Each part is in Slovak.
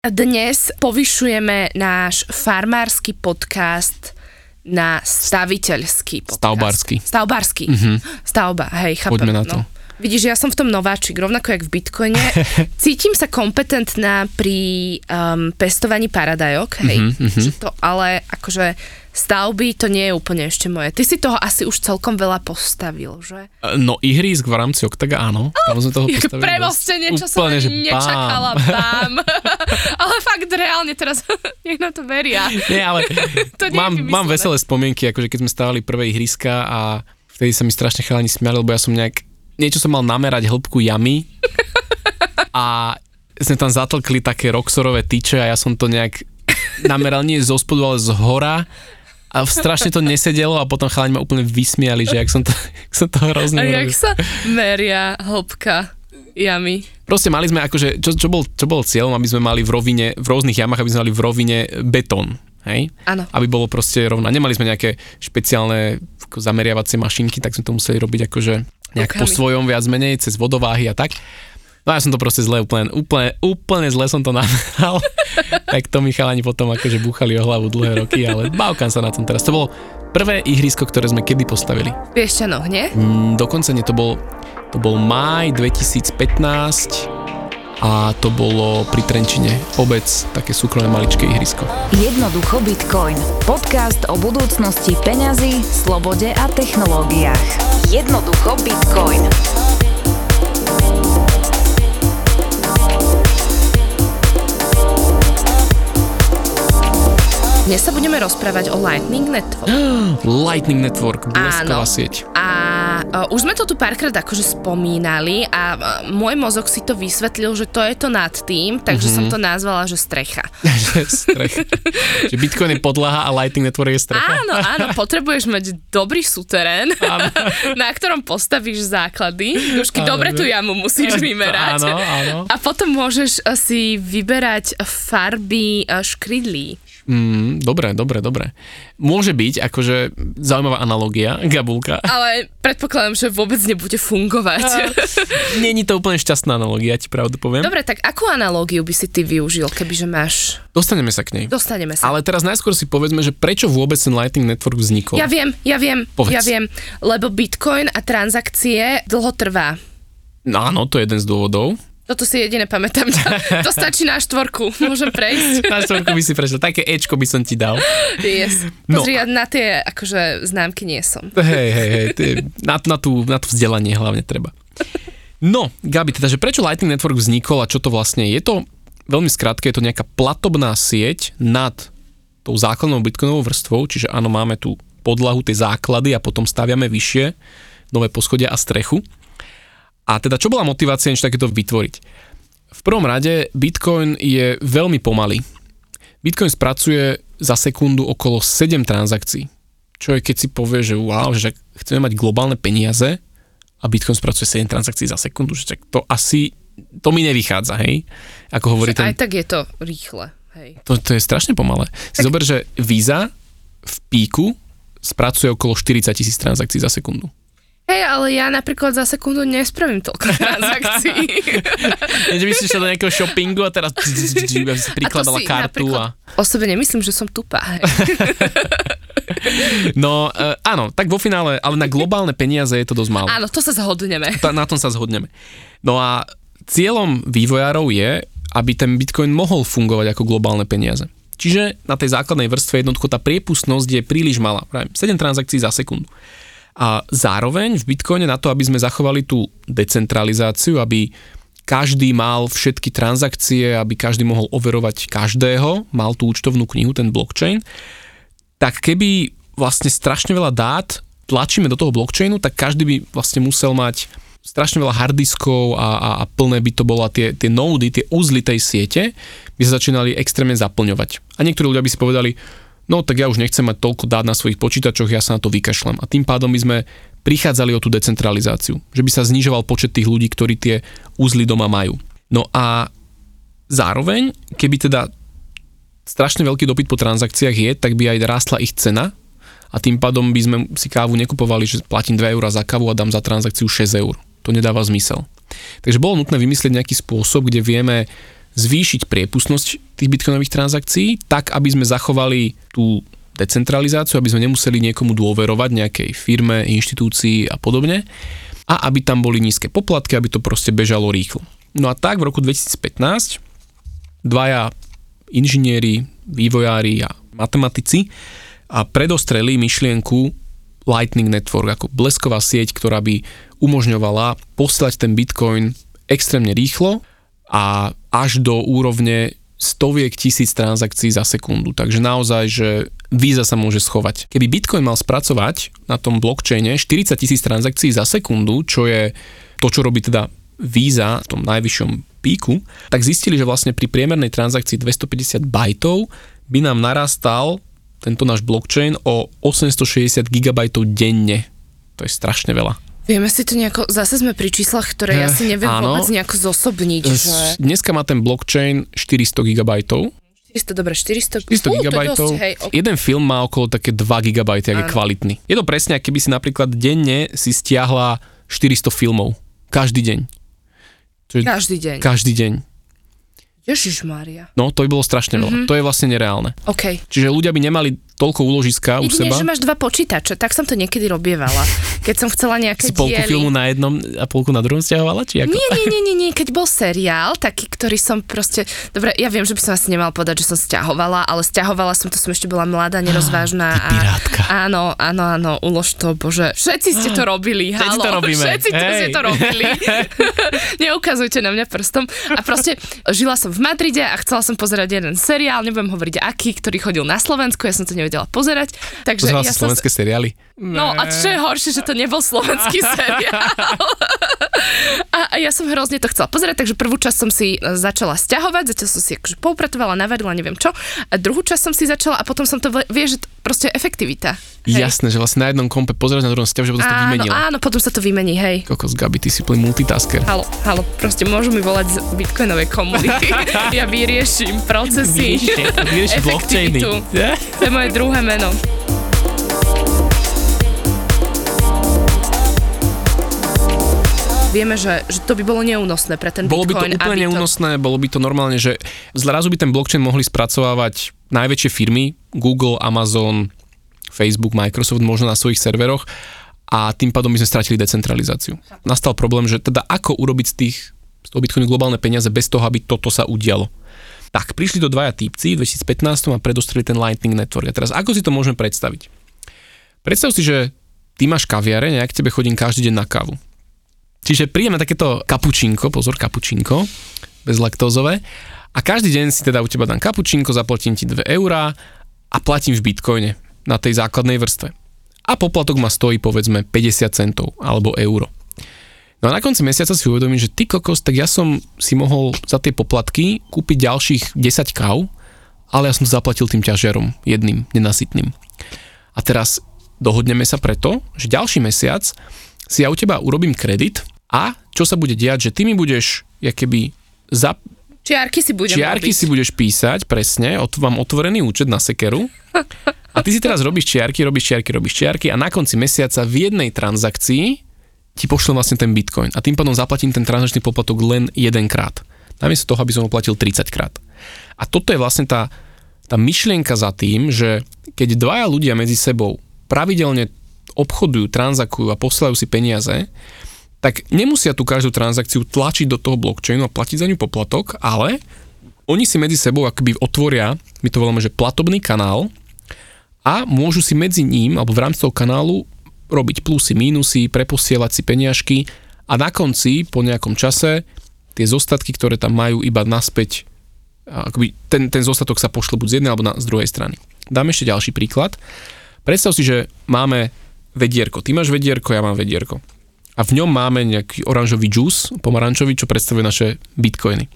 Dnes povyšujeme náš farmársky podcast na staviteľský podcast. Stavbársky. Stavbársky. Mm-hmm. Stavba, hej, chápem. Poďme na to. No. Vidíš, ja som v tom nováčik, rovnako jak v Bitcoine. Cítim sa kompetentná pri um, pestovaní paradajok, hej. Mm-hmm. Že to, ale akože stavby to nie je úplne ešte moje. Ty si toho asi už celkom veľa postavil, že? No ihrísk v rámci Octaga áno. Tam sme toho postavili Premostenie, čo som že nečakala. Bám. ale fakt reálne teraz, nech na to veria. Nie, ale to nie mám, mám veselé spomienky, akože keď sme stavali prvé ihriska a vtedy sa mi strašne chalani smiali, lebo ja som nejak, niečo som mal namerať hĺbku jamy a sme tam zatlkli také roxorové tyče a ja som to nejak nameral nie zo spodu, ale z hora a strašne to nesedelo a potom chalani ma úplne vysmiali, že jak som to, jak som to hrozne A jak sa meria hĺbka jamy? Proste mali sme akože, čo, čo, bol, čo bol cieľom, aby sme mali v rovine, v rôznych jamách, aby sme mali v rovine betón. Hej? Áno. Aby bolo proste rovná. Nemali sme nejaké špeciálne zameriavacie mašinky, tak sme to museli robiť akože nejak Rukami. po svojom viac menej, cez vodováhy a tak. No ja som to proste zle, úplne, úplne, úplne zle som to nameral. tak to mi chalani potom akože búchali o hlavu dlhé roky, ale bavkám sa na tom teraz. To bolo prvé ihrisko, ktoré sme kedy postavili. V Piešťanoch, nie? Mm, dokonca nie, to bol, to bol máj 2015 a to bolo pri Trenčine. Obec, také súkromné maličké ihrisko. Jednoducho Bitcoin. Podcast o budúcnosti peňazí, slobode a technológiách. Jednoducho Bitcoin. Dnes sa budeme rozprávať o Lightning Network. Lightning Network, blesková sieť. A uh, už sme to tu párkrát akože spomínali a uh, môj mozog si to vysvetlil, že to je to nad tým, takže mm-hmm. som to nazvala, že strecha. strecha. že Bitcoin je podlaha a Lightning Network je strecha? Áno, áno, potrebuješ mať dobrý suterén, na ktorom postavíš základy. Už dobre tú jamu musíš vymerať. Áno, áno. A potom môžeš si vyberať farby škrydlí. Mm, dobre, dobre, dobre. Môže byť, akože zaujímavá analogia, Gabulka. Ale predpokladám, že vôbec nebude fungovať. Není to úplne šťastná analogia, ti pravdu poviem. Dobre, tak akú analógiu by si ty využil, kebyže máš... Dostaneme sa k nej. Dostaneme sa. Ale teraz najskôr si povedzme, že prečo vôbec ten Lightning Network vznikol. Ja viem, ja viem, Povedz. ja viem, lebo Bitcoin a transakcie dlho trvá. No áno, to je jeden z dôvodov. Toto si jediné pamätám. To, stačí na štvorku. Môžem prejsť. Na štvorku by si prešiel. Také Ečko by som ti dal. Yes. Pozri, no. ja na tie akože známky nie som. Hej, hej, hej. Na, na, tú, na tú vzdelanie hlavne treba. No, Gabi, teda, že prečo Lightning Network vznikol a čo to vlastne je? Je to veľmi skrátke, je to nejaká platobná sieť nad tou základnou bitcoinovou vrstvou, čiže áno, máme tu podlahu, tie základy a potom staviame vyššie nové poschodia a strechu. A teda čo bola motivácia niečo takéto vytvoriť? V prvom rade Bitcoin je veľmi pomalý. Bitcoin spracuje za sekundu okolo 7 transakcií. Čo je, keď si povie, že wow, že chceme mať globálne peniaze a Bitcoin spracuje 7 transakcií za sekundu, že to asi, to mi nevychádza, hej? Ako hovorí ten... Aj tak je to rýchle, hej. To, to je strašne pomalé. Si zober, že Visa v píku spracuje okolo 40 tisíc transakcií za sekundu. Hej, ale ja napríklad za sekundu nespravím toľko transakcií. Že by si šiel do nejakého shoppingu a teraz si prikladala kartu a... O sebe nemyslím, že som tupá. no, uh, áno, tak vo finále, ale na globálne peniaze je to dosť málo. Áno, to sa zhodneme. Ta, na tom sa zhodneme. No a cieľom vývojárov je, aby ten Bitcoin mohol fungovať ako globálne peniaze. Čiže na tej základnej vrstve jednoducho tá priepustnosť je príliš malá. 7 transakcií za sekundu. A zároveň v Bitcoine na to, aby sme zachovali tú decentralizáciu, aby každý mal všetky transakcie, aby každý mohol overovať každého, mal tú účtovnú knihu, ten blockchain, tak keby vlastne strašne veľa dát tlačíme do toho blockchainu, tak každý by vlastne musel mať strašne veľa harddiskov a, a, a plné by to bola tie, tie nódy, tie úzly tej siete, by sa začínali extrémne zaplňovať. A niektorí ľudia by si povedali, no tak ja už nechcem mať toľko dát na svojich počítačoch, ja sa na to vykašľam. A tým pádom by sme prichádzali o tú decentralizáciu, že by sa znižoval počet tých ľudí, ktorí tie úzly doma majú. No a zároveň, keby teda strašne veľký dopyt po transakciách je, tak by aj rástla ich cena a tým pádom by sme si kávu nekupovali, že platím 2 eur za kávu a dám za transakciu 6 eur. To nedáva zmysel. Takže bolo nutné vymyslieť nejaký spôsob, kde vieme zvýšiť priepustnosť tých bitcoinových transakcií, tak aby sme zachovali tú decentralizáciu, aby sme nemuseli niekomu dôverovať, nejakej firme, inštitúcii a podobne a aby tam boli nízke poplatky, aby to proste bežalo rýchlo. No a tak v roku 2015 dvaja inžinieri, vývojári a matematici a predostreli myšlienku Lightning Network ako blesková sieť, ktorá by umožňovala poslať ten Bitcoin extrémne rýchlo a až do úrovne stoviek tisíc transakcií za sekundu. Takže naozaj, že víza sa môže schovať. Keby Bitcoin mal spracovať na tom blockchaine 40 tisíc transakcií za sekundu, čo je to, čo robí teda víza v tom najvyššom píku, tak zistili, že vlastne pri priemernej transakcii 250 bajtov by nám narastal tento náš blockchain o 860 GB denne. To je strašne veľa. Vieme si to nejako, zase sme pri číslach, ktoré ja si neviem áno. vôbec nejako zosobniť. Že... Dneska má ten blockchain 400 GB. 400, dobre, 400, 400 uh, GB. Okay. Jeden film má okolo také 2 GB, ak je kvalitný. Je to presne, keby si napríklad denne si stiahla 400 filmov. Každý deň. Každý deň. Každý deň. Ježiš Mária. No, to by bolo strašne veľa. Mm-hmm. To je vlastne nereálne. OK. Čiže ľudia by nemali toľko úložiska u seba. že máš dva počítače, tak som to niekedy robievala. Keď som chcela nejaké si polku diely. filmu na jednom a polku na druhom stiahovala? Či ako? Nie, nie, nie, nie, nie, keď bol seriál, taký, ktorý som proste, dobre, ja viem, že by som asi nemal povedať, že som stiahovala, ale stiahovala som, to som ešte bola mladá, nerozvážna. Ty pirátka. A, áno, áno, áno, ulož to, bože. Všetci ste to robili, Všetci halo. to robíme. Všetci to ste to robili. Neukazujte na mňa prstom. A proste žila som v Madride a chcela som pozerať jeden seriál, nebudem hovoriť aký, ktorý chodil na Slovensku, ja som to nevedela pozerať. Takže ja som slovenské seriály? No a čo je horšie, že to nebol slovenský seriál. a, a ja som hrozne to chcela pozerať, takže prvú časť som si e, začala stiahovať, zatiaľ som si akože poupratovala, navarila, neviem čo. A druhú časť som si začala a potom som to, vie, že proste efektivita. Hej. Jasné, že vlastne na jednom kompe pozrieš, na druhom stiahu, že potom áno, sa to vymenilo. Áno, potom sa to vymení, hej. Kokos Gabi, ty si plný multitasker. Halo, halo, proste môžu mi volať z bitcoinovej komunity. ja vyrieším procesy, Vyriešim efektivitu. To je moje druhé meno. vieme, že, že to by bolo neúnosné pre ten bolo Bitcoin. Bolo by to úplne neúnosné, to... bolo by to normálne, že zrazu by ten blockchain mohli spracovávať najväčšie firmy, Google, Amazon, Facebook, Microsoft možno na svojich serveroch a tým pádom by sme stratili decentralizáciu. Nastal problém, že teda ako urobiť z tých z toho Bitcoinu globálne peniaze bez toho, aby toto sa udialo. Tak, prišli do dvaja týpci v 2015 a predostreli ten Lightning Network. A teraz, ako si to môžeme predstaviť? Predstav si, že ty máš kaviare, ja k tebe chodím každý deň na kávu. Čiže prídeme takéto kapučinko, pozor, kapučinko, bezlaktózové, a každý deň si teda u teba dám kapučinko, zaplatím ti 2 eurá a platím v bitcoine na tej základnej vrstve. A poplatok ma stojí povedzme 50 centov alebo euro. No a na konci mesiaca si uvedomím, že ty kokos, tak ja som si mohol za tie poplatky kúpiť ďalších 10 káv, ale ja som to zaplatil tým ťažiarom, jedným, nenasytným. A teraz dohodneme sa preto, že ďalší mesiac si ja u teba urobím kredit a čo sa bude diať, že ty mi budeš keby za... Čiarky si budem Čiarky robiť. si budeš písať, presne, od, vám otvorený účet na sekeru a ty si teraz robíš čiarky, robíš čiarky, robíš čiarky a na konci mesiaca v jednej transakcii ti pošlem vlastne ten bitcoin a tým pádom zaplatím ten transakčný poplatok len jedenkrát. Namiesto toho, aby som ho platil 30 krát. A toto je vlastne tá, tá myšlienka za tým, že keď dvaja ľudia medzi sebou pravidelne obchodujú, transakujú a posielajú si peniaze, tak nemusia tú každú transakciu tlačiť do toho blockchainu a platiť za ňu poplatok, ale oni si medzi sebou akoby otvoria, my to voláme, že platobný kanál a môžu si medzi ním, alebo v rámci toho kanálu robiť plusy, mínusy, preposielať si peniažky a na konci, po nejakom čase, tie zostatky, ktoré tam majú iba naspäť, akoby ten, ten zostatok sa pošle buď z jednej alebo na, z druhej strany. Dám ešte ďalší príklad. Predstav si, že máme vedierko. Ty máš vedierko, ja mám vedierko. A v ňom máme nejaký oranžový džús, pomarančový, čo predstavuje naše bitcoiny.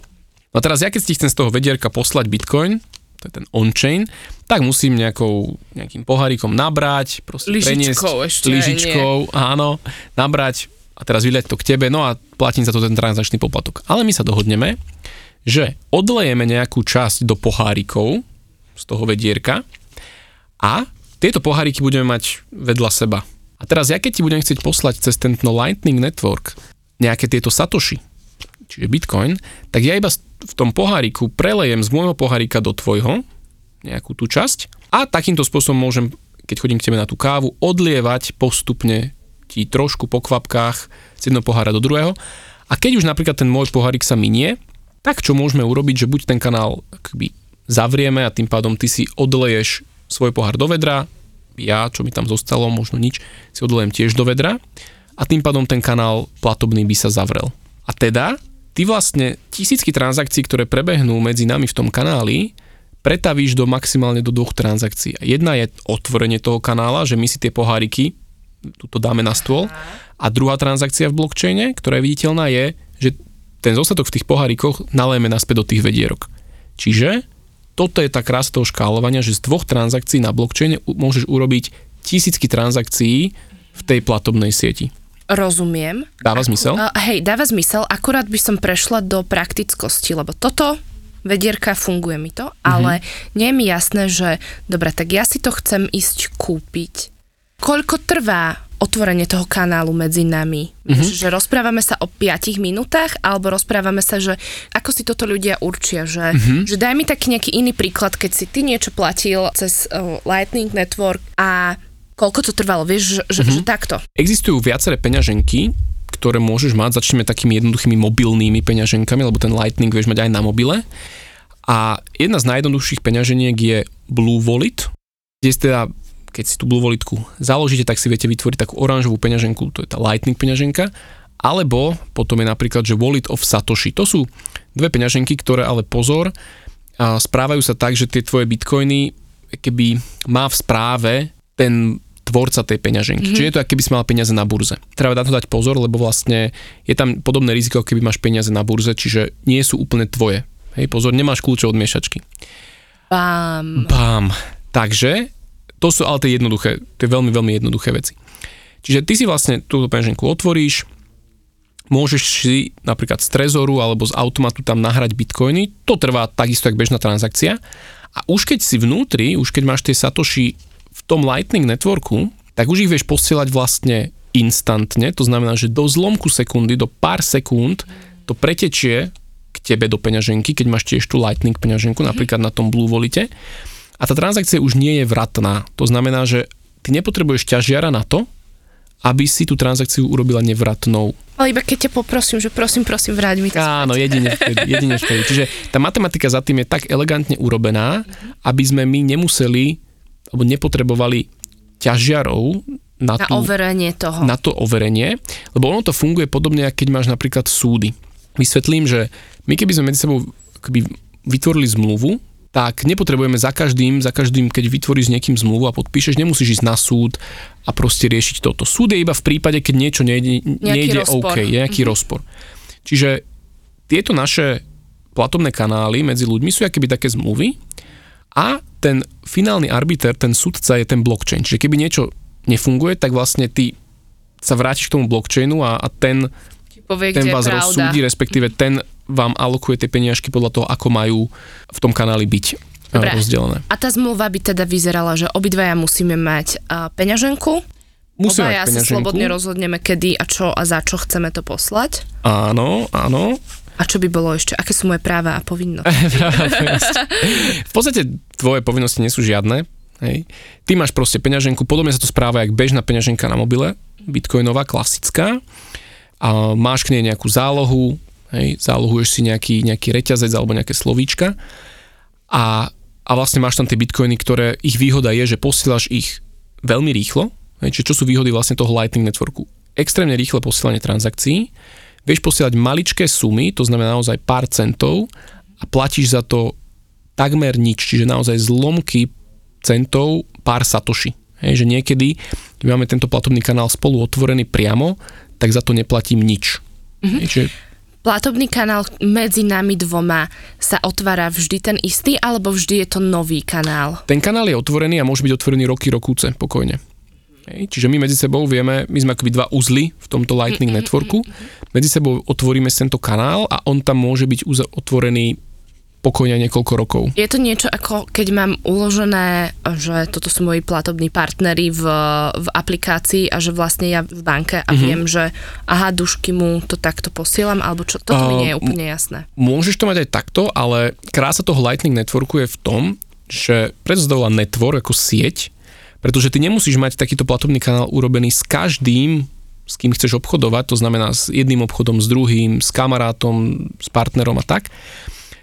No a teraz ja keď si chcem z toho vedierka poslať bitcoin, to je ten on-chain, tak musím nejakou, nejakým pohárikom nabrať, proste lyžičkou preniesť, ešte lyžičkou, áno, nabrať a teraz vyleť to k tebe, no a platím za to ten transakčný poplatok. Ale my sa dohodneme, že odlejeme nejakú časť do pohárikov z toho vedierka a tieto poháriky budeme mať vedľa seba. A teraz ja keď ti budem chcieť poslať cez tento Lightning Network nejaké tieto satoshi, čiže Bitcoin, tak ja iba v tom poháriku prelejem z môjho pohárika do tvojho, nejakú tú časť a takýmto spôsobom môžem, keď chodím k tebe na tú kávu, odlievať postupne ti trošku po kvapkách z jedného pohára do druhého. A keď už napríklad ten môj pohárik sa minie, tak čo môžeme urobiť, že buď ten kanál akby zavrieme a tým pádom ty si odleješ svoj pohár do vedra, ja, čo mi tam zostalo, možno nič, si odlejem tiež do vedra a tým pádom ten kanál platobný by sa zavrel. A teda, ty vlastne tisícky transakcií, ktoré prebehnú medzi nami v tom kanáli, pretavíš do maximálne do dvoch transakcií. Jedna je otvorenie toho kanála, že my si tie poháriky tuto dáme na stôl. A druhá transakcia v blockchaine, ktorá je viditeľná, je, že ten zostatok v tých pohárikoch nalejeme naspäť do tých vedierok. Čiže toto je tá krása toho škálovania, že z dvoch transakcií na blockchaine môžeš urobiť tisícky transakcií v tej platobnej sieti. Rozumiem. Dáva zmysel? Uh, hej, dáva zmysel, akurát by som prešla do praktickosti, lebo toto vedierka, funguje mi to, mm-hmm. ale nie je mi jasné, že dobre, tak ja si to chcem ísť kúpiť. Koľko trvá otvorenie toho kanálu medzi nami. Mm-hmm. Že rozprávame sa o 5 minútach, alebo rozprávame sa, že ako si toto ľudia určia, že, mm-hmm. že daj mi taký nejaký iný príklad, keď si ty niečo platil cez uh, Lightning Network a koľko to trvalo, vieš, že, mm-hmm. že takto. Existujú viaceré peňaženky, ktoré môžeš mať, začneme takými jednoduchými mobilnými peňaženkami, lebo ten Lightning vieš mať aj na mobile. A jedna z najjednoduchších peňaženiek je Blue Wallet, kde si teda keď si tú Blue Walletku založíte, tak si viete vytvoriť takú oranžovú peňaženku, to je tá Lightning peňaženka, alebo potom je napríklad, že Wallet of Satoshi. To sú dve peňaženky, ktoré ale pozor, a správajú sa tak, že tie tvoje bitcoiny keby má v správe ten tvorca tej peňaženky. Mm-hmm. Čiže je to, keby si mal peniaze na burze. Treba na to dať pozor, lebo vlastne je tam podobné riziko, keby máš peniaze na burze, čiže nie sú úplne tvoje. Hej, pozor, nemáš kľúče od miešačky. Bám. Bám. Takže to sú ale tie jednoduché, tie veľmi, veľmi jednoduché veci. Čiže ty si vlastne túto peňaženku otvoríš, môžeš si napríklad z trezoru alebo z automatu tam nahrať bitcoiny, to trvá takisto ako bežná transakcia. A už keď si vnútri, už keď máš tie satoshi v tom Lightning networku, tak už ich vieš posielať vlastne instantne, to znamená, že do zlomku sekundy, do pár sekúnd to pretečie k tebe do peňaženky, keď máš tiež tú Lightning peňaženku, napríklad na tom Blue Volite a tá transakcia už nie je vratná. To znamená, že ty nepotrebuješ ťažiara na to, aby si tú transakciu urobila nevratnou. Ale iba keď ťa poprosím, že prosím, prosím, vráť mi to Áno, jedine vtedy, jedine vtedy. Čiže tá matematika za tým je tak elegantne urobená, aby sme my nemuseli, alebo nepotrebovali ťažiarov na, na tú, overenie toho. Na to overenie, lebo ono to funguje podobne, ako keď máš napríklad súdy. Vysvetlím, že my keby sme medzi sebou keby vytvorili zmluvu, tak nepotrebujeme za každým, za každým, keď vytvoríš s niekým zmluvu a podpíšeš, nemusíš ísť na súd a proste riešiť toto. Súd je iba v prípade, keď niečo nejde, nejde OK, je nejaký mm-hmm. rozpor. Čiže tieto naše platobné kanály medzi ľuďmi sú akéby také zmluvy a ten finálny arbiter, ten sudca je ten blockchain. Čiže keby niečo nefunguje, tak vlastne ty sa vrátiš k tomu blockchainu a, a ten, povie, ten vás rozsúdi, respektíve ten vám alokuje tie peniažky podľa toho, ako majú v tom kanáli byť eh, Dobre. rozdelené. A tá zmluva by teda vyzerala, že obidvaja musíme mať uh, peňaženku, Musíme Obaja mať sa slobodne rozhodneme, kedy a čo a za čo chceme to poslať. Áno, áno. A čo by bolo ešte? Aké sú moje práva a povinnosti? v podstate tvoje povinnosti nie sú žiadne. Hej. Ty máš proste peňaženku, podobne sa to správa jak bežná peňaženka na mobile, bitcoinová, klasická. A máš k nej nejakú zálohu, hej, zálohuješ si nejaký, nejaký reťazec alebo nejaké slovíčka a, a vlastne máš tam tie bitcoiny, ktoré ich výhoda je, že posielaš ich veľmi rýchlo, hej, čiže čo sú výhody vlastne toho Lightning Networku? Extrémne rýchle posielanie transakcií, vieš posielať maličké sumy, to znamená naozaj pár centov a platíš za to takmer nič, čiže naozaj zlomky centov pár satoši. Hej, že niekedy, keď máme tento platobný kanál spolu otvorený priamo, tak za to neplatím nič. Mm-hmm. Hej, čiže platobný kanál medzi nami dvoma sa otvára vždy ten istý, alebo vždy je to nový kanál? Ten kanál je otvorený a môže byť otvorený roky, rokúce, pokojne. Hej, čiže my medzi sebou vieme, my sme akoby dva uzly v tomto Lightning networku, medzi sebou otvoríme tento kanál a on tam môže byť otvorený pokojne niekoľko rokov. Je to niečo ako keď mám uložené, že toto sú moji platobní partnery v, v aplikácii a že vlastne ja v banke a uh-huh. viem, že aha, dušky mu to takto posielam, alebo čo, toto uh, mi nie je úplne jasné. Môžeš to mať aj takto, ale krása toho Lightning Networku je v tom, že preto sa network ako sieť, pretože ty nemusíš mať takýto platobný kanál urobený s každým, s kým chceš obchodovať, to znamená s jedným obchodom, s druhým, s kamarátom, s partnerom a tak.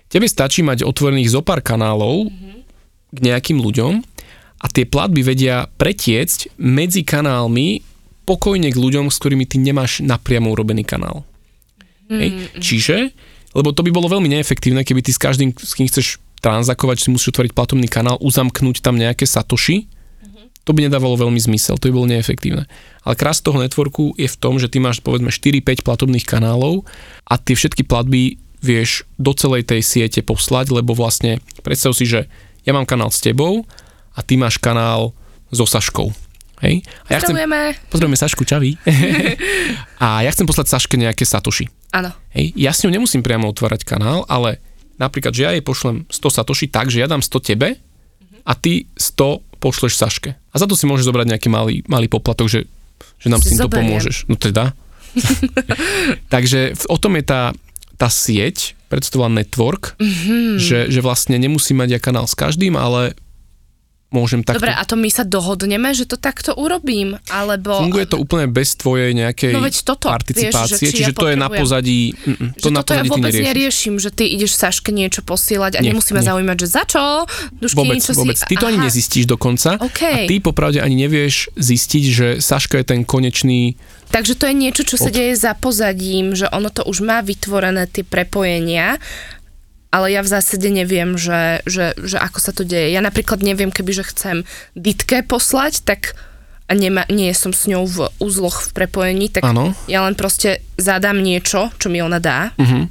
Tebe stačí mať otvorených zo pár kanálov mm-hmm. k nejakým ľuďom a tie platby vedia pretiecť medzi kanálmi pokojne k ľuďom, s ktorými ty nemáš napriamo urobený kanál. Mm-hmm. Hej? Čiže, lebo to by bolo veľmi neefektívne, keby ty s každým, s kým chceš transakovať, si musíš otvoriť platobný kanál, uzamknúť tam nejaké satoši, to by nedávalo veľmi zmysel, to by bolo neefektívne. Ale krás toho networku je v tom, že ty máš povedzme 4-5 platobných kanálov a tie všetky platby vieš do celej tej siete poslať, lebo vlastne predstav si, že ja mám kanál s tebou a ty máš kanál so Saškou. Hej? A ja. Chcem, pozdravujeme Sašku, čaví. a ja chcem poslať Saške nejaké satoši. Áno. Hej? Ja s ňou nemusím priamo otvárať kanál, ale napríklad, že ja jej pošlem 100 satoši tak, že ja dám 100 tebe a ty 100 pošleš Saške. A za to si môžeš zobrať nejaký malý, malý poplatok, že, že nám si s týmto pomôžeš. No teda. Takže o tom je tá, tá sieť, predstavovala network, mm-hmm. že, že vlastne nemusí mať ja kanál s každým, ale môžem takto... Dobre, a to my sa dohodneme, že to takto urobím, alebo... Funguje to úplne bez tvojej nejakej no veď toto, participácie, vieš, že čiže ja to je na pozadí... Mm, to že na pozadí ja vôbec neriešim, že ty ideš Saške niečo posielať a nie, nemusí ma zaujímať, že za čo? Dušky, vôbec, čo vôbec. Si... Ty to Aha. ani nezistíš dokonca okay. a ty popravde ani nevieš zistiť, že Saška je ten konečný Takže to je niečo, čo sa deje za pozadím, že ono to už má vytvorené tie prepojenia ale ja v zásade neviem, že, že, že ako sa to deje. Ja napríklad neviem, keby že chcem Ditke poslať, tak a nema, nie som s ňou v úzloch v prepojení, tak ano. ja len proste zadám niečo, čo mi ona dá uh-huh.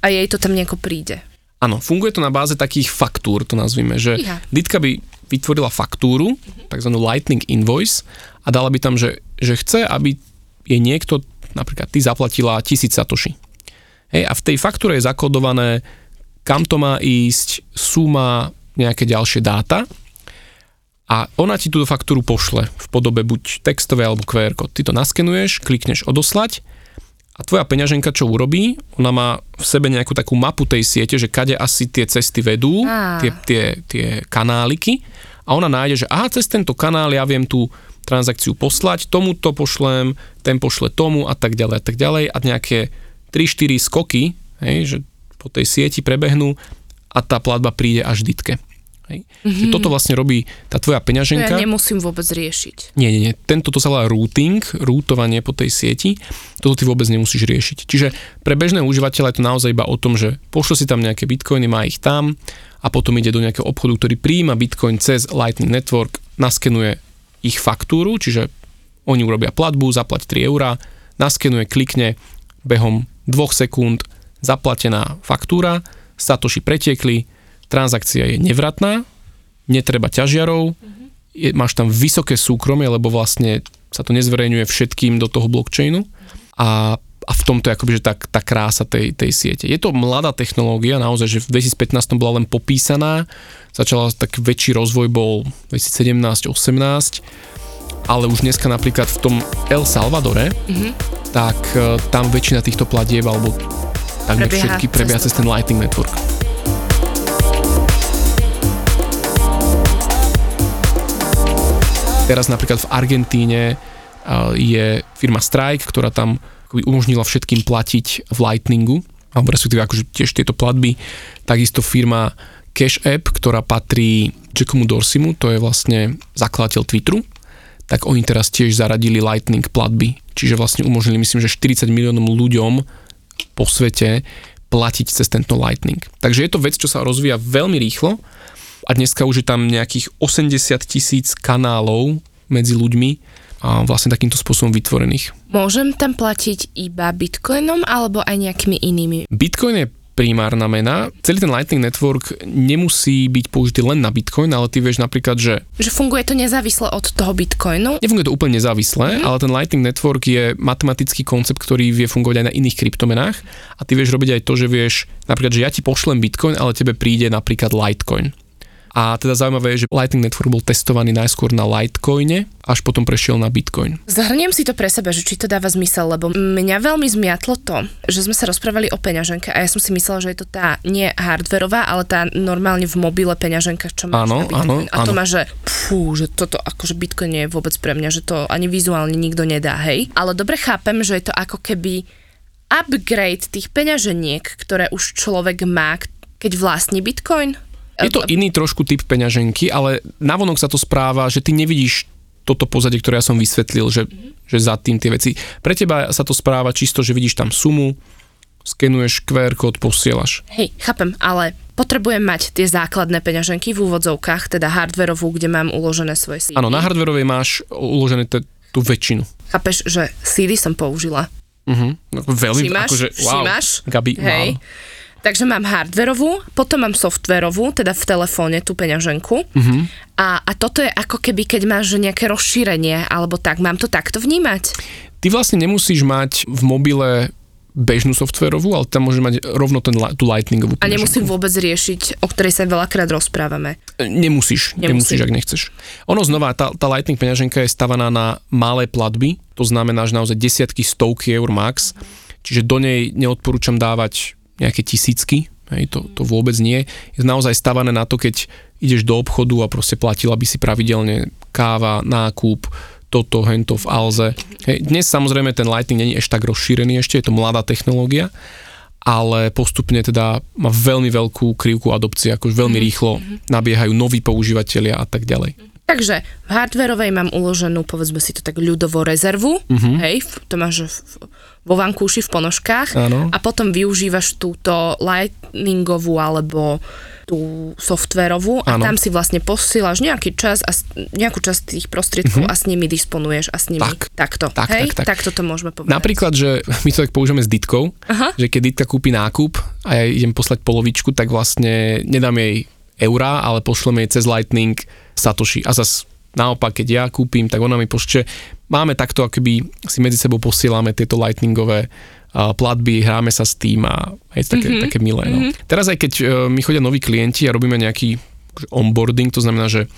a jej to tam nejako príde. Áno, funguje to na báze takých faktúr, to nazvime, že ja. Ditka by vytvorila faktúru, uh-huh. tzv. lightning invoice a dala by tam, že, že chce, aby jej niekto, napríklad ty zaplatila tisíc satoši. Hej, a v tej faktúre je zakodované kam to má ísť, suma, nejaké ďalšie dáta a ona ti túto faktúru pošle v podobe buď textovej alebo QR kód. Ty to naskenuješ, klikneš odoslať a tvoja peňaženka čo urobí? Ona má v sebe nejakú takú mapu tej siete, že kade asi tie cesty vedú, tie, tie, tie kanáliky a ona nájde, že aha, cez tento kanál ja viem tú transakciu poslať, tomu to pošlem, ten pošle tomu a tak ďalej a tak ďalej a nejaké 3-4 skoky, hej, že po tej sieti prebehnú a tá platba príde až ditke. Hej. Mm-hmm. Toto vlastne robí tá tvoja peňaženka. To ja nemusím vôbec riešiť. Nie, nie, nie. Tento to sa volá routing, rútovanie po tej sieti. Toto ty vôbec nemusíš riešiť. Čiže pre bežného užívateľa je to naozaj iba o tom, že pošlo si tam nejaké bitcoiny, má ich tam a potom ide do nejakého obchodu, ktorý príjima bitcoin cez Lightning Network, naskenuje ich faktúru, čiže oni urobia platbu, zaplať 3 eurá, naskenuje, klikne, behom 2 sekúnd zaplatená faktúra, satoši pretiekli, transakcia je nevratná, netreba ťažiarov, mm-hmm. je, máš tam vysoké súkromie, lebo vlastne sa to nezverejňuje všetkým do toho blockchainu a, a v tomto je akoby, že tá, tá krása tej, tej siete. Je to mladá technológia, naozaj, že v 2015 bola len popísaná, začala tak väčší rozvoj bol 2017-18, ale už dneska napríklad v tom El Salvadore, mm-hmm. tak uh, tam väčšina týchto platieb alebo tak prebieha všetky prebieha cez ten Lightning Network. Teraz napríklad v Argentíne je firma Strike, ktorá tam umožnila všetkým platiť v Lightningu, alebo respektíve akože tiež tieto platby. Takisto firma Cash App, ktorá patrí Jackomu Dorsimu, to je vlastne zakladateľ Twitteru, tak oni teraz tiež zaradili Lightning platby, čiže vlastne umožnili myslím, že 40 miliónom ľuďom po svete platiť cez tento Lightning. Takže je to vec, čo sa rozvíja veľmi rýchlo a dneska už je tam nejakých 80 tisíc kanálov medzi ľuďmi a vlastne takýmto spôsobom vytvorených. Môžem tam platiť iba bitcoinom alebo aj nejakými inými? Bitcoin je primárna mena. Celý ten Lightning Network nemusí byť použitý len na Bitcoin, ale ty vieš napríklad, že... Že funguje to nezávisle od toho Bitcoinu? Nefunguje to úplne nezávisle, mm. ale ten Lightning Network je matematický koncept, ktorý vie fungovať aj na iných kryptomenách a ty vieš robiť aj to, že vieš, napríklad, že ja ti pošlem Bitcoin, ale tebe príde napríklad Litecoin. A teda zaujímavé je, že Lightning Network bol testovaný najskôr na Litecoine, až potom prešiel na Bitcoin. Zahrniem si to pre seba, že či to dáva zmysel, lebo mňa veľmi zmiatlo to, že sme sa rozprávali o peňaženke a ja som si myslela, že je to tá nie hardverová, ale tá normálne v mobile peňaženka, čo máš áno, áno, A to má, že fú, že toto akože Bitcoin nie je vôbec pre mňa, že to ani vizuálne nikto nedá, hej. Ale dobre chápem, že je to ako keby upgrade tých peňaženiek, ktoré už človek má, keď vlastní Bitcoin. Je to iný trošku typ peňaženky, ale navonok sa to správa, že ty nevidíš toto pozadie, ktoré ja som vysvetlil, že, že za tým tie veci. Pre teba sa to správa čisto, že vidíš tam sumu, skenuješ QR kód, posielaš. Hej, chápem, ale potrebujem mať tie základné peňaženky v úvodzovkách, teda hardverovú, kde mám uložené svoje CD. Áno, na hardverovej máš uložené te, tú väčšinu. Chápeš, že CD som použila. Uh-huh. No, veľmi, Všimáš? akože, wow, Všimáš? Gabi, Hej. Mám. Takže mám hardverovú, potom mám softverovú, teda v telefóne tú peňaženku. Uh-huh. A, a toto je ako keby, keď máš nejaké rozšírenie, alebo tak, mám to takto vnímať? Ty vlastne nemusíš mať v mobile bežnú softverovú, ale tam môže mať rovno ten, tú lightningovú peňaženku. A nemusím vôbec riešiť, o ktorej sa veľakrát rozprávame. Nemusíš, nemusíš, ak nechceš. Ono znova, tá, tá lightning peňaženka je stavaná na malé platby, to znamená, že naozaj desiatky, stovky eur max, čiže do nej neodporúčam dávať nejaké tisícky, hej, to, to vôbec nie. Je naozaj stavané na to, keď ideš do obchodu a proste platila by si pravidelne káva, nákup, toto, hento v Alze. Hej, dnes samozrejme ten Lightning není ešte tak rozšírený ešte, je to mladá technológia, ale postupne teda má veľmi veľkú krivku adopcie, akož veľmi mhm. rýchlo mhm. nabiehajú noví používateľia a tak ďalej. Takže v hardverovej mám uloženú, povedzme si to tak, ľudovo rezervu, uh-huh. hej, to máš v, vo vankúši v ponožkách ano. a potom využívaš túto lightningovú alebo tú softverovú a ano. tam si vlastne posílaš nejaký čas a nejakú časť tých prostriedkov uh-huh. a s nimi disponuješ a s nimi tak, takto. Tak, hej? tak, tak. Takto to môžeme povedať. Napríklad, že my to tak používame s Ditkou, Aha. že keď Ditka kúpi nákup a ja idem poslať polovičku, tak vlastne nedám jej eurá, ale pošleme jej cez Lightning Satoshi. A zas naopak, keď ja kúpim, tak ona mi pošče. Máme takto, akoby si medzi sebou posielame tieto lightningové platby, hráme sa s tým a je to také, mm-hmm. také milé. No. Mm-hmm. Teraz aj keď uh, mi chodia noví klienti a robíme nejaký onboarding, to znamená, že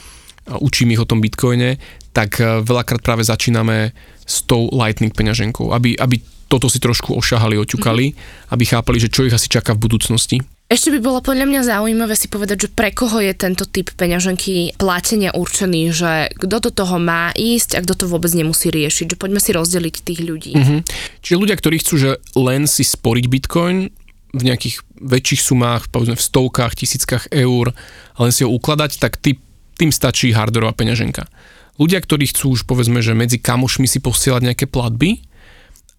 učím ich o tom bitcoine, tak uh, veľakrát práve začíname s tou lightning peňaženkou, aby, aby toto si trošku ošahali, oťukali, mm-hmm. aby chápali, že čo ich asi čaká v budúcnosti. Ešte by bolo podľa mňa zaujímavé si povedať, že pre koho je tento typ peňaženky plátenia určený, že kto do toho má ísť a kto to vôbec nemusí riešiť, že poďme si rozdeliť tých ľudí. Mm-hmm. Čiže ľudia, ktorí chcú, že len si sporiť bitcoin v nejakých väčších sumách, povedzme v stovkách, tisíckach eur len si ho ukladať, tak tý, tým stačí hardwareová peňaženka. Ľudia, ktorí chcú už povedzme, že medzi kamošmi si posielať nejaké platby,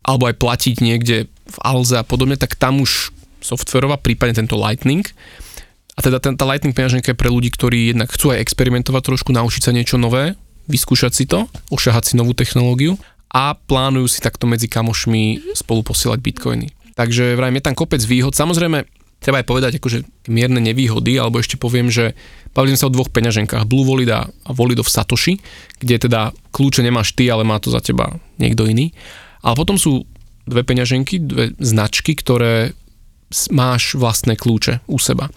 alebo aj platiť niekde v Alze a podobne, tak tam už softverová, prípadne tento Lightning. A teda ten, tá Lightning peňaženka je pre ľudí, ktorí jednak chcú aj experimentovať trošku, naučiť sa niečo nové, vyskúšať si to, ošahať si novú technológiu a plánujú si takto medzi kamošmi spolu posielať bitcoiny. Takže vrajme je tam kopec výhod. Samozrejme, treba aj povedať akože mierne nevýhody, alebo ešte poviem, že bavili sme sa o dvoch peňaženkách, Blue Wallet a Wallet of Satoshi, kde teda kľúče nemáš ty, ale má to za teba niekto iný. Ale potom sú dve peňaženky, dve značky, ktoré máš vlastné kľúče u seba.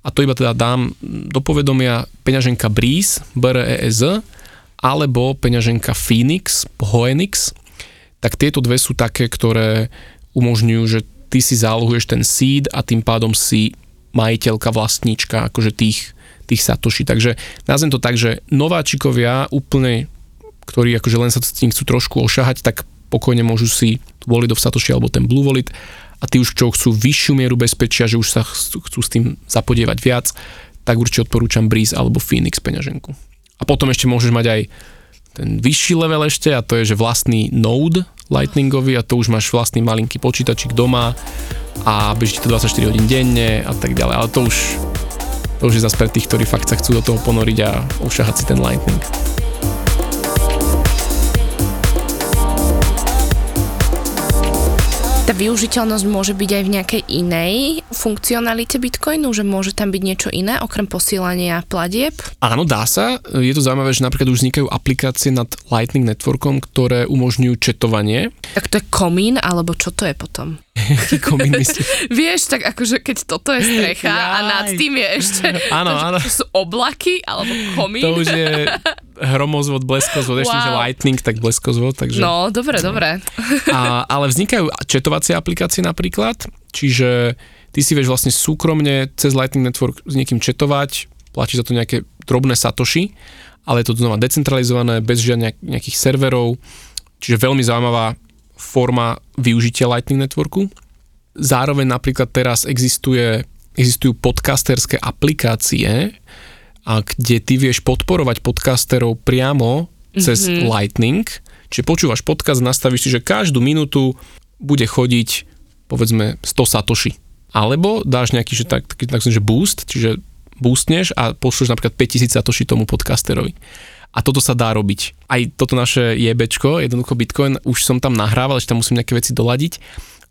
A to iba teda dám do povedomia peňaženka Breeze, BREZ, alebo peňaženka Phoenix, Hoenix, tak tieto dve sú také, ktoré umožňujú, že ty si zálohuješ ten seed a tým pádom si majiteľka, vlastníčka akože tých, tých satoshi. Takže nazvem to tak, že nováčikovia úplne, ktorí akože len sa tým chcú trošku ošahať, tak pokojne môžu si Wallet of Satoshi alebo ten Blue Wallet a tí už čo chcú vyššiu mieru bezpečia, že už sa chcú s tým zapodievať viac, tak určite odporúčam Breeze alebo Phoenix peňaženku. A potom ešte môžeš mať aj ten vyšší level ešte a to je, že vlastný node lightningový a to už máš vlastný malinký počítačik doma a beží to 24 hodín denne a tak ďalej. Ale to už, to už je zase pre tých, ktorí fakt sa chcú do toho ponoriť a ušahať si ten lightning. Tá využiteľnosť môže byť aj v nejakej inej funkcionalite Bitcoinu, že môže tam byť niečo iné okrem posielania platieb? Áno, dá sa. Je to zaujímavé, že napríklad už vznikajú aplikácie nad Lightning Networkom, ktoré umožňujú četovanie. Tak to je komín, alebo čo to je potom? Aký komín myslíš? Vieš, tak akože keď toto je strecha a nad tým je ešte Áno, to, áno. to sú oblaky alebo komín. To už je hromozvod, bleskozvod, ešte, Wow. že lightning, tak bleskozvod, takže... No, dobre, dobre. A, ale vznikajú četovacie aplikácie napríklad, čiže ty si vieš vlastne súkromne cez Lightning Network s niekým četovať, platíš za to nejaké drobné satoshi, ale je to znova decentralizované, bez žiadnych nejakých serverov, čiže veľmi zaujímavá forma využitia Lightning Networku. Zároveň napríklad teraz existuje, existujú podcasterské aplikácie, a kde ty vieš podporovať podcasterov priamo cez mm-hmm. Lightning. Čiže počúvaš podcast, nastavíš si, že každú minútu bude chodiť povedzme 100 satoshi. Alebo dáš nejaký, že tak, taký, tak, že boost, čiže boostneš a pošleš napríklad 5000 satoshi tomu podcasterovi. A toto sa dá robiť. Aj toto naše jebečko, jednoducho Bitcoin, už som tam nahrával, ešte tam musím nejaké veci doladiť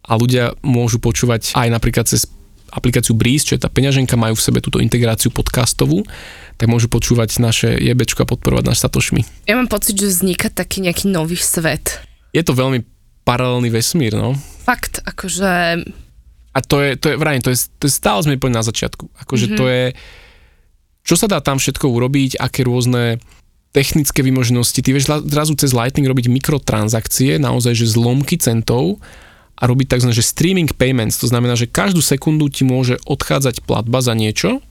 a ľudia môžu počúvať aj napríklad cez aplikáciu Breeze, čo je tá peňaženka, majú v sebe túto integráciu podcastovú, tak môžu počúvať naše jebečko a podporovať náš satošmi. Ja mám pocit, že vzniká taký nejaký nový svet. Je to veľmi paralelný vesmír, no. Fakt, akože A to je, to je, vrajím, to je, to je stále sme na začiatku. Akože mm-hmm. to je, čo sa dá tam všetko urobiť, aké rôzne technické vymoženosti. Ty vieš zrazu cez Lightning robiť mikrotransakcie, naozaj, že zlomky centov a robiť tzv. že streaming payments. To znamená, že každú sekundu ti môže odchádzať platba za niečo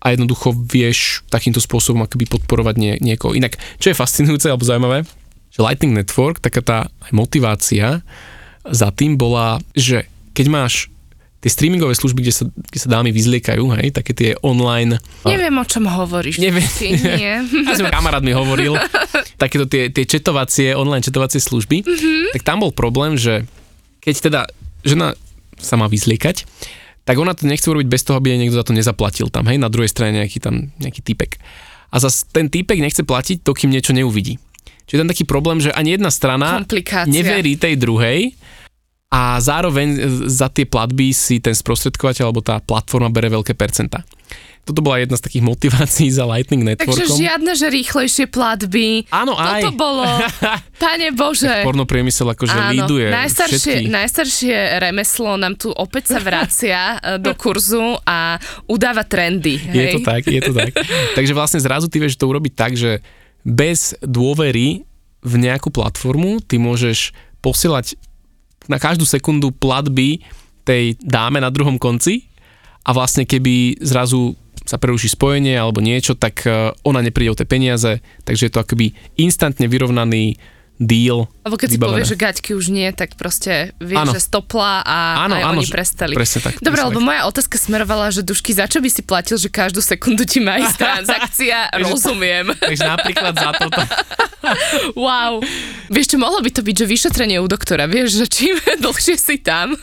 a jednoducho vieš takýmto spôsobom akoby podporovať nie, niekoho. Inak, čo je fascinujúce alebo zaujímavé, že Lightning Network, taká tá motivácia za tým bola, že keď máš tie streamingové služby, kde sa, kde sa dámy vyzliekajú, hej, také tie online... neviem, o čom hovoríš. Neviem. Ty, nie. Ja som kamarát mi hovoril, takéto tie, tie četovacie, online četovacie služby, mm-hmm. tak tam bol problém, že keď teda žena sa má vyzliekať, tak ona to nechce urobiť bez toho, aby jej niekto za to nezaplatil tam, hej, na druhej strane nejaký tam nejaký typek. A zase ten typek nechce platiť, dokým niečo neuvidí. Čiže je tam taký problém, že ani jedna strana neverí tej druhej a zároveň za tie platby si ten sprostredkovateľ alebo tá platforma bere veľké percenta. Toto bola jedna z takých motivácií za Lightning Takže Networkom. žiadne, že rýchlejšie platby. Áno, aj. Toto bolo, pane Bože. Pornopriemysel akože líduje najstaršie, všetky. najstaršie remeslo nám tu opäť sa vracia e, do kurzu a udáva trendy. Je Hej? to tak, je to tak. Takže vlastne zrazu ty vieš to urobiť tak, že bez dôvery v nejakú platformu ty môžeš posielať na každú sekundu platby tej dáme na druhom konci a vlastne keby zrazu sa preruší spojenie alebo niečo, tak eh, ona nepríde o tie peniaze, takže je to akoby instantne vyrovnaný deal. Alebo keď si vybavené. povieš, že gaťky už nie, tak proste vieš, Áno. že stopla a Áno, aj áno, oni prestali. presne tak, Dobre, presne lebo tak. moja otázka smerovala, že Dušky, za čo by si platil, že každú sekundu ti má ísť transakcia? Rozumiem. Takže napríklad za toto. Wow. Vieš čo, mohlo by to byť, že vyšetrenie u doktora, vieš, že čím dlhšie si tam.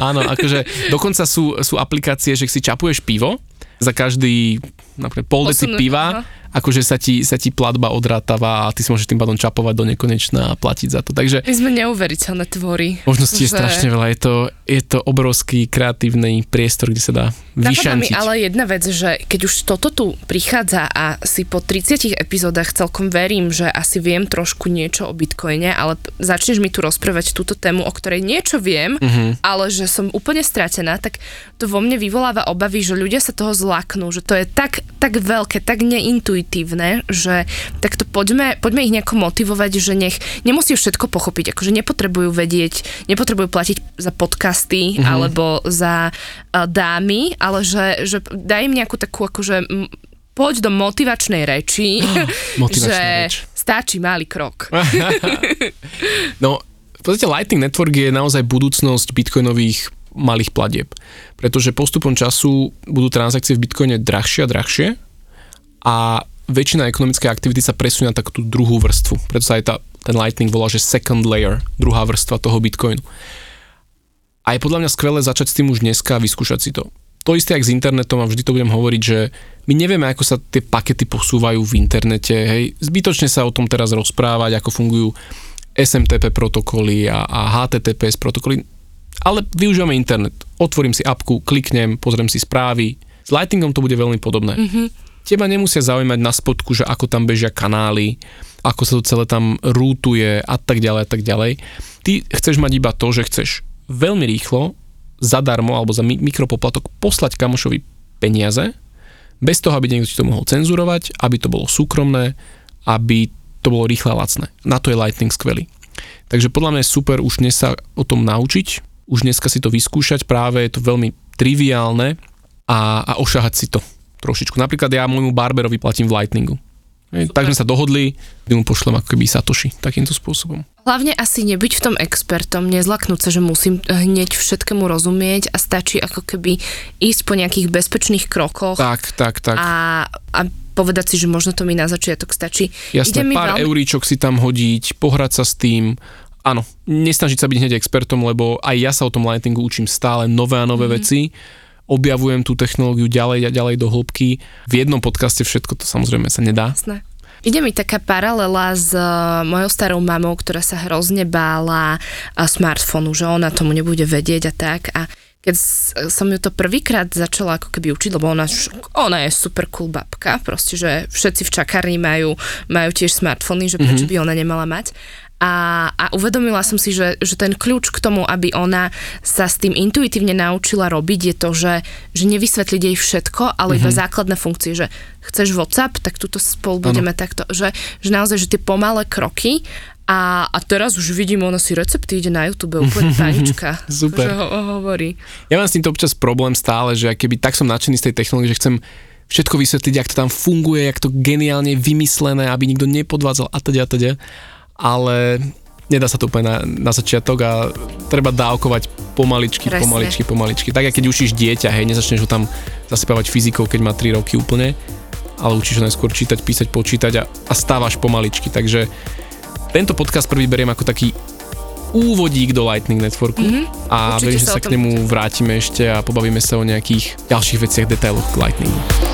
Áno, akože dokonca sú, sú aplikácie, že si čapuješ pivo za každý napríklad pol deci piva, aha. Akože sa ti, sa ti platba odrátava a ty si môžeš tým pádom čapovať do nekonečna a platiť za to. Takže My sme neuveriteľné tvory. možností je Že- strašne veľa. Je to, je to obrovský kreatívny priestor, kde sa dá Napadá mi vyšantiť. ale jedna vec, že keď už toto tu prichádza a si po 30 epizódach celkom verím, že asi viem trošku niečo o Bitcoine, ale začneš mi tu rozprávať túto tému, o ktorej niečo viem, Mhm. ale že som úplne stratená, tak to vo mne vyvoláva obavy, že ľudia sa toho zlaknú, že to je tak, tak veľké, tak neintuitívne, že takto poďme, poďme ich nejako motivovať, že nech nemusí všetko pochopiť, akože nepotrebujú vedieť, nepotrebujú platiť za podcasty Mhm. alebo za uh, dámy, ale že, že daj im nejakú takú akože poď do motivačnej reči, motivačná že reč. stačí malý krok. No, v podstate Lightning Network je naozaj budúcnosť bitcoinových malých platieb. Pretože postupom času budú transakcie v bitcoine drahšie a drahšie a väčšina ekonomickej aktivity sa presunie na takú druhú vrstvu. Preto sa aj tá, ten Lightning volá, že second layer, druhá vrstva toho bitcoinu. A je podľa mňa skvelé začať s tým už dneska a vyskúšať si to. To isté, jak s internetom a vždy to budem hovoriť, že my nevieme, ako sa tie pakety posúvajú v internete. Hej. Zbytočne sa o tom teraz rozprávať, ako fungujú SMTP protokoly a, a HTTPS protokoly. Ale využívame internet. Otvorím si apku, kliknem, pozriem si správy. S Lightningom to bude veľmi podobné. Mm-hmm. Teba nemusia zaujímať na spodku, že ako tam bežia kanály, ako sa to celé tam rútuje a tak ďalej a tak ďalej. Ty chceš mať iba to, že chceš veľmi rýchlo, zadarmo alebo za mikropoplatok poslať kamošovi peniaze, bez toho, aby niekto ti to mohol cenzurovať, aby to bolo súkromné, aby to bolo rýchle a lacné. Na to je Lightning skvelý. Takže podľa mňa je super už dnes sa o tom naučiť, už dneska si to vyskúšať, práve je to veľmi triviálne a, a ošahať si to trošičku. Napríklad ja môjmu barberovi platím v Lightningu. Super. Tak sme sa dohodli, kdy mu pošlem ako keby Satoshi takýmto spôsobom. Hlavne asi nebyť v tom expertom, nezlaknúť sa, že musím hneď všetkému rozumieť a stačí ako keby ísť po nejakých bezpečných krokoch. Tak, tak, tak. A, a povedať si, že možno to mi na začiatok stačí. Jasné, Ide pár veľmi... euríčok si tam hodiť, pohrať sa s tým, áno, nesnažiť sa byť hneď expertom, lebo aj ja sa o tom lightingu učím stále nové a nové mm-hmm. veci objavujem tú technológiu ďalej a ďalej do hĺbky. V jednom podcaste všetko to samozrejme sa nedá. Jasné. Ide mi taká paralela s uh, mojou starou mamou, ktorá sa hrozne bála uh, smartfónu, že ona tomu nebude vedieť a tak. A keď som ju to prvýkrát začala ako keby učiť, lebo ona, ona je super cool babka, proste, že všetci v čakárni majú, majú tiež smartfóny, že prečo mm-hmm. by ona nemala mať a, a uvedomila som si, že, že ten kľúč k tomu, aby ona sa s tým intuitívne naučila robiť, je to, že, že nevysvetliť jej všetko, ale mm-hmm. iba mhm. základné funkcie, že chceš WhatsApp, tak tuto spolu budeme ano. takto, že, že naozaj, že tie pomalé kroky a, a teraz už vidím, ona si recepty ide na YouTube, úplne tanička. Super. Že ho, ho hovorí. Ja mám s týmto občas problém stále, že keby tak som nadšený z tej technológie, že chcem všetko vysvetliť, jak to tam funguje, jak to geniálne vymyslené, aby nikto nepodvádzal a teda a teda ale nedá sa to úplne na, na začiatok a treba dávkovať pomaličky, Presne. pomaličky, pomaličky. Tak, keď učíš dieťa, hej, nezačneš ho tam zasypávať fyzikou, keď má 3 roky úplne, ale učíš ho najskôr čítať, písať, počítať a, a stávaš pomaličky. Takže tento podcast prvý beriem ako taký úvodík do Lightning Networku mm-hmm. a verím, že sa k nemu vrátime ešte a pobavíme sa o nejakých ďalších veciach, detailoch k Lightningu.